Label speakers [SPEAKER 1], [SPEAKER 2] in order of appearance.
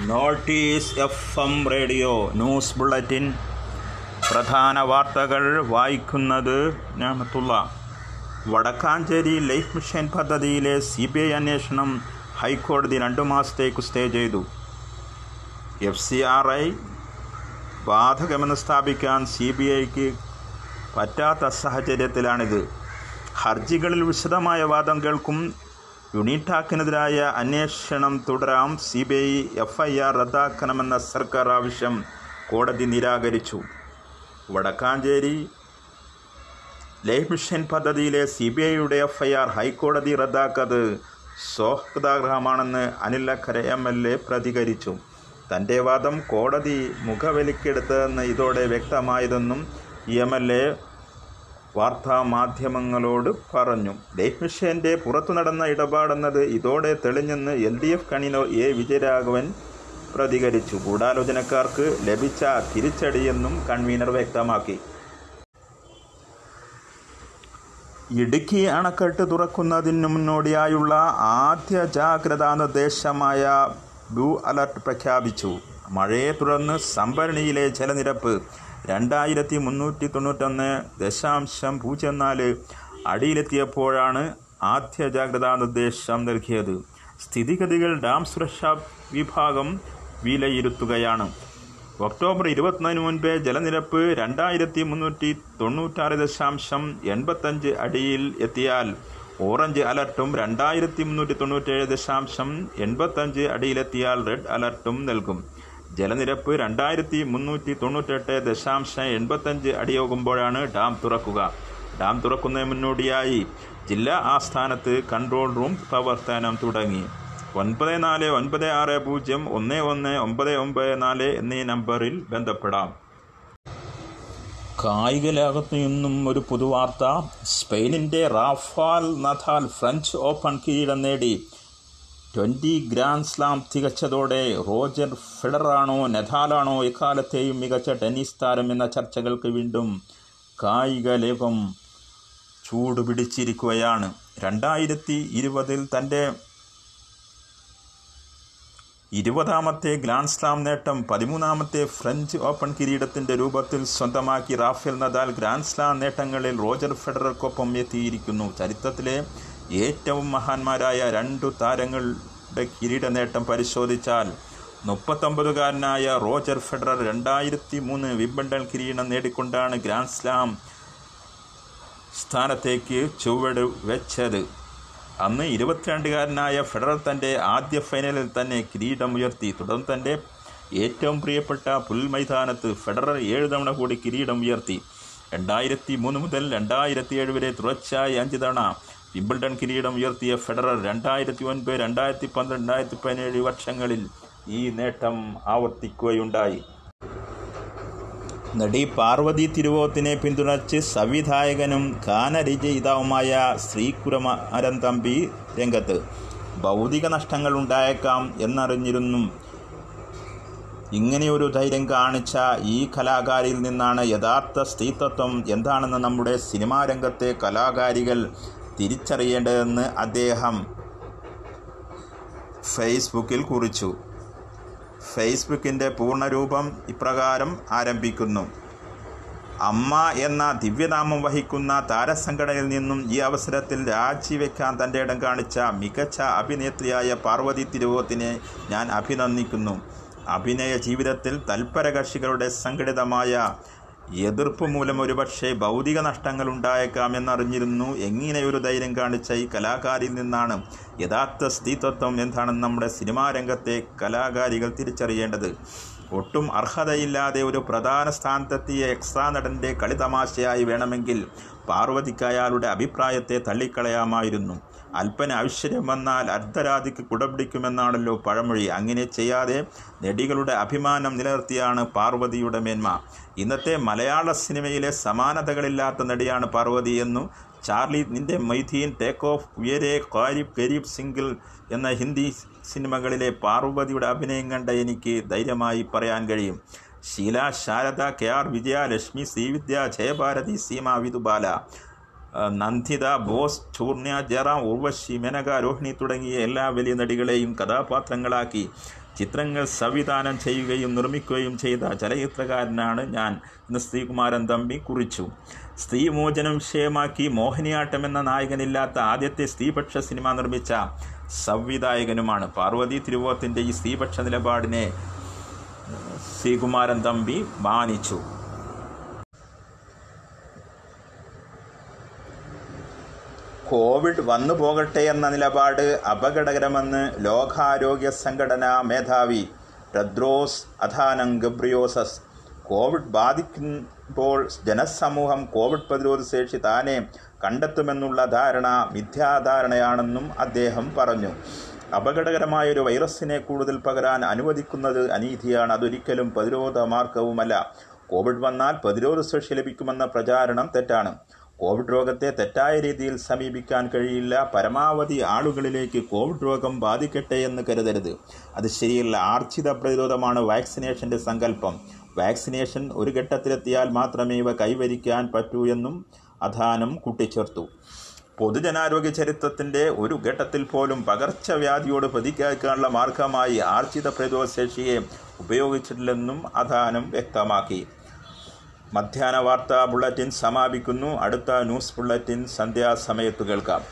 [SPEAKER 1] Notice F M radio news bulletin പ്രധാന വാർത്തകൾ വായിക്കുന്നത് ഞാമത്തുള്ള. വടക്കാഞ്ചേരി ലൈഫ് മിഷൻ പദ്ധതിയിലെ സി ബി ഐ അന്വേഷണം ഹൈക്കോടതി രണ്ടു മാസത്തേക്ക് സ്റ്റേ ചെയ്തു. എഫ് സി ആർ ഐ ബാധകമെന്ന് സ്ഥാപിക്കാൻ സി ബി ഐക്ക് പറ്റാത്ത സാഹചര്യത്തിലാണിത്. ഹർജികളിൽ വിശദമായ വാദം കേൾക്കും യുണിടാക്കിനെതിരായ അന്വേഷണം തുടരാം. C B I F I R റദ്ദാക്കണമെന്ന സർക്കാർ ആവശ്യം കോടതി നിരാകരിച്ചു. വടക്കാഞ്ചേരി ലൈഫ് മിഷൻ പദ്ധതിയിലെ സി ബി ഐയുടെ എഫ് ഐ ആർ ഹൈക്കോടതി റദ്ദാക്കത് സ്വാഗതാർഹമാണെന്ന് അനിലക്കര എം എൽ എ പ്രതികരിച്ചു. തന്റെ വാദം കോടതി മുഖവിലക്കെടുത്തതെന്ന് ഇതോടെ വ്യക്തമായതെന്നും എം എൽ എ വാർത്താമാധ്യമങ്ങളോട് പറഞ്ഞു. ലൈഫ് മിഷന്റെ പുറത്തു നടന്ന ഇടപാടെന്നത് ഇതോടെ തെളിഞ്ഞെന്ന് എൽ ഡി എഫ് കണിനോ എ വിജയരാഘവൻ പ്രതികരിച്ചു. ഗൂഢാലോചനക്കാർക്ക് ലഭിച്ച തിരിച്ചടിയെന്നും കൺവീനർ വ്യക്തമാക്കി. ഇടുക്കി അണക്കെട്ട് തുറക്കുന്നതിന് മുന്നോടിയായുള്ള ആദ്യ ജാഗ്രതാ നിർദ്ദേശമായ ബ്ലൂ അലർട്ട് പ്രഖ്യാപിച്ചു. മഴയെ തുടർന്ന് സംഭരണിയിലെ ജലനിരപ്പ് രണ്ടായിരത്തി മുന്നൂറ്റി തൊണ്ണൂറ്റൊന്ന് ദശാംശം പൂജ്യം നാല് അടിയിലെത്തിയപ്പോഴാണ് ആദ്യ ജാഗ്രതാ നിർദ്ദേശം നൽകിയത്. സ്ഥിതിഗതികൾ ഡാം സുരക്ഷാ വിഭാഗം വിലയിരുത്തുകയാണ്. ഒക്ടോബർ ഇരുപത്തിനാലിന് മുൻപേ ജലനിരപ്പ് രണ്ടായിരത്തി മുന്നൂറ്റി തൊണ്ണൂറ്റാറ് ദശാംശം എൺപത്തഞ്ച് അടിയിൽ എത്തിയാൽ ഓറഞ്ച് അലർട്ടും രണ്ടായിരത്തി മുന്നൂറ്റി തൊണ്ണൂറ്റേഴ് ദശാംശം എൺപത്തഞ്ച് അടിയിലെത്തിയാൽ റെഡ് അലർട്ടും നൽകും. ജലനിരപ്പ് രണ്ടായിരത്തി മുന്നൂറ്റി തൊണ്ണൂറ്റെട്ട് ദശാംശം എൺപത്തഞ്ച് അടിയാകുമ്പോഴാണ് ഡാം തുറക്കുക. ഡാം തുറക്കുന്നതിന് മുന്നോടിയായി ജില്ലാ ആസ്ഥാനത്ത് കൺട്രോൾ റൂം പ്രവർത്തനം തുടങ്ങി. ഒൻപത് നാല് ഒൻപത് ആറ് പൂജ്യം ഒന്ന് ഒന്ന് ഒമ്പത് ഒമ്പത് നാല് എന്നീ നമ്പറിൽ ബന്ധപ്പെടാം. കായിക ലോകത്ത് നിന്നും ഒരു പുതുവാർത്ത. സ്പെയിനിന്റെ റാഫാൽ നഥാൽ ഫ്രഞ്ച് ഓപ്പൺ കിരീടം നേടി. ട്വന്റി ഗ്രാൻഡ് സ്ലാം തികച്ചതോടെ റോജർ ഫെഡറാണോ നെഥാലാണോ എക്കാലത്തെയും മികച്ച ടെന്നീസ് താരം എന്ന ചർച്ചകൾക്ക് വീണ്ടും കായിക ലേപം ചൂടുപിടിച്ചിരിക്കുകയാണ്. രണ്ടായിരത്തി ഇരുപതിൽ തന്റെ ഇരുപതാമത്തെ ഗ്രാൻഡ് സ്ലാം നേട്ടം പതിമൂന്നാമത്തെ ഫ്രഞ്ച് ഓപ്പൺ കിരീടത്തിന്റെ രൂപത്തിൽ സ്വന്തമാക്കി റാഫേൽ നദാൽ ഗ്രാൻഡ് സ്ലാം നേട്ടങ്ങളിൽ റോജർ ഫെഡറർക്കൊപ്പം എത്തിയിരിക്കുന്നു. ചരിത്രത്തിലെ ഏറ്റവും മഹാന്മാരായ രണ്ടു താരങ്ങളുടെ കിരീട നേട്ടം പരിശോധിച്ചാൽ മുപ്പത്തൊമ്പതുകാരനായ റോജർ ഫെഡറർ രണ്ടായിരത്തി മൂന്ന് വിംബിൾഡൺ കിരീടം നേടിക്കൊണ്ടാണ് ഗ്രാൻഡ് സ്ലാം സ്ഥാനത്തേക്ക് ചുവട് വെച്ചത്. അന്ന് ഇരുപത്തിരണ്ടുകാരനായ ഫെഡറർ തന്റെ ആദ്യ ഫൈനലിൽ തന്നെ കിരീടം ഉയർത്തി തുടർന്ന് തന്റെ ഏറ്റവും പ്രിയപ്പെട്ട പുൽമൈതാനത്ത് ഫെഡറർ ഏഴ് തവണ കൂടി കിരീടം ഉയർത്തി രണ്ടായിരത്തി മൂന്ന് മുതൽ രണ്ടായിരത്തി ഏഴ് വരെ തുടർച്ചയായി അഞ്ച് തവണ വിംബിൾഡൺ കിരീടം ഉയർത്തിയ ഫെഡറർ രണ്ടായിരത്തി ഒൻപത് രണ്ടായിരത്തി പന്ത്രണ്ട് രണ്ടായിരത്തി പതിനേഴ് വർഷങ്ങളിൽ ഈ നേട്ടം ആവർത്തിക്കുകയുണ്ടായി. നടി പാർവതി തിരുവോത്തിനെ പിന്തുണച്ച് സംവിധായകനും ഗാനരചയിതാവുമായ ശ്രീകുരമാരൻ തമ്പി രംഗത്ത് ഭൗതിക നഷ്ടങ്ങൾ ഉണ്ടായേക്കാം എന്നറിഞ്ഞിരുന്നു. ഇങ്ങനെയൊരു ധൈര്യം കാണിച്ച ഈ കലാകാരിയിൽ നിന്നാണ് യഥാർത്ഥ സ്ത്രീത്വം എന്താണെന്ന് നമ്മുടെ സിനിമാ രംഗത്തെ കലാകാരികൾ തിരിച്ചറിയേണ്ടതെന്ന് അദ്ദേഹം ഫേസ്ബുക്കിൽ കുറിച്ചു. ഫേസ്ബുക്കിന്റെ പൂർണരൂപം ഇപ്രകാരം ആരംഭിക്കുന്നു. അമ്മ എന്ന ദിവ്യനാമം വഹിക്കുന്ന താരസംഘടനയിൽ നിന്നും ഈ അവസരത്തിൽ രാജിവെക്കാൻ തന്റെ ഇടം കാണിച്ച മികച്ച അഭിനേത്രിയായ പാർവതി തിരുവോത്തിനെ ഞാൻ അഭിനന്ദിക്കുന്നു. അഭിനയ ജീവിതത്തിൽ തൽപരകക്ഷികളുടെ സംഘടിതമായ എതിർപ്പ് മൂലം ഒരുപക്ഷെ ഭൗതിക നഷ്ടങ്ങൾ ഉണ്ടായേക്കാമെന്നറിഞ്ഞിരുന്നു എങ്ങനെയൊരു ധൈര്യം കാണിച്ച ഈ കലാകാരിൽ നിന്നാണ് യഥാർത്ഥ സ്ത്രീത്വം എന്താണെന്ന് നമ്മുടെ സിനിമാ രംഗത്തെ കലാകാരികൾ തിരിച്ചറിയേണ്ടത്. ഒട്ടും അർഹതയില്ലാതെ ഒരു പ്രധാന സ്ഥാനത്തെത്തിയ എക്സ്ട്രാ നടന്റെ കളിതമാശയായി വേണമെങ്കിൽ പാർവതിക്ക് അയാളുടെ അഭിപ്രായത്തെ തള്ളിക്കളയാമായിരുന്നു. അല്പന ഐശ്വര്യം വന്നാൽ അർദ്ധരാതിക്ക് കുടപിടിക്കുമെന്നാണല്ലോ പഴമൊഴി. അങ്ങനെ ചെയ്യാതെ നടികളുടെ അഭിമാനം നിലനിർത്തിയാണ് പാർവതിയുടെ മേന്മ. ഇന്നത്തെ മലയാള സിനിമയിലെ സമാനതകളില്ലാത്ത നടിയാണ് പാർവതി എന്നും ചാർലി നിന്റെ Moideen take off Uyare Qarib Qarib single എന്ന ഹിന്ദി സിനിമകളിലെ പാർവതിയുടെ അഭിനയം കണ്ട എനിക്ക് ധൈര്യമായി പറയാൻ കഴിയും. Sheela Sarada K R Vijaya Lakshmi Srividya Jayabharathi Seema Vidhubala. Nanditha Bose ചൂർണ്യ ജയറാം ഉർവശി മെനക രോഹിണി തുടങ്ങിയ എല്ലാ വലിയ നടികളെയും കഥാപാത്രങ്ങളാക്കി ചിത്രങ്ങൾ സംവിധാനം ചെയ്യുകയും നിർമ്മിക്കുകയും ചെയ്ത ചലച്ചിത്രകാരനാണ് ഞാൻ. എന്ന് ശ്രീകുമാരൻ തമ്പി കുറിച്ചു. സ്ത്രീമോചനം വിഷയമാക്കി മോഹിനിയാട്ടം എന്ന നായകനില്ലാത്ത ആദ്യത്തെ സ്ത്രീപക്ഷ സിനിമ നിർമ്മിച്ച സംവിധായകനുമാണ് പാർവതി തിരുവോത്തിന്റെ ഈ സ്ത്രീപക്ഷ നിലപാടിനെ ശ്രീകുമാരൻ തമ്പി മാനിച്ചു. കോവിഡ് വന്നു പോകട്ടെ എന്ന നിലപാട് അപകടകരമെന്ന് ലോകാരോഗ്യ സംഘടനാ മേധാവി ടെദ്രോസ് അഥാനം ഗബ്രിയോസസ് കോവിഡ് ബാധിക്കുമ്പോൾ ജനസമൂഹം കോവിഡ് പ്രതിരോധ ശേഷി താനെ കണ്ടെത്തുമെന്നുള്ള ധാരണ മിഥ്യാധാരണയാണെന്നും അദ്ദേഹം പറഞ്ഞു. അപകടകരമായ ഒരു വൈറസിനെ കൂടുതൽ പകരാൻ അനുവദിക്കുന്നത് അനീതിയാണ്. അതൊരിക്കലും പ്രതിരോധ മാർഗവുമല്ല. കോവിഡ് വന്നാൽ പ്രതിരോധ ശേഷി ലഭിക്കുമെന്ന പ്രചാരണം തെറ്റാണ്. കോവിഡ് രോഗത്തെ തെറ്റായ രീതിയിൽ സമീപിക്കാൻ കഴിയില്ല. പരമാവധി ആളുകളിലേക്ക് കോവിഡ് രോഗം ബാധിക്കട്ടെ എന്ന് കരുതരുത്. അത് ശരിയല്ല. ആർജിത പ്രതിരോധമാണ് വാക്സിനേഷന്റെ സങ്കല്പം. വാക്സിനേഷൻ ഒരു ഘട്ടത്തിലെത്തിയാൽ മാത്രമേ ഇവ കൈവരിക്കാൻ പറ്റൂ എന്നും അധാനം കൂട്ടിച്ചേർത്തു. പൊതുജനാരോഗ്യ ചരിത്രത്തിന്റെ ഒരു ഘട്ടത്തിൽ പോലും പകർച്ചവ്യാധിയോട് പ്രതികരിക്കാനുള്ള മാർഗമായി ആർജിത പ്രതിരോധശേഷിയെ ഉപയോഗിച്ചിട്ടില്ലെന്നും അധാനം വ്യക്തമാക്കി. മധ്യാഹ്ന വാർത്താ ബുള്ളറ്റിൻ സമാപിക്കുന്നു. അടുത്ത ന്യൂസ് ബുള്ളറ്റിൻ സന്ധ്യാസമയത്ത് കേൾക്കാം.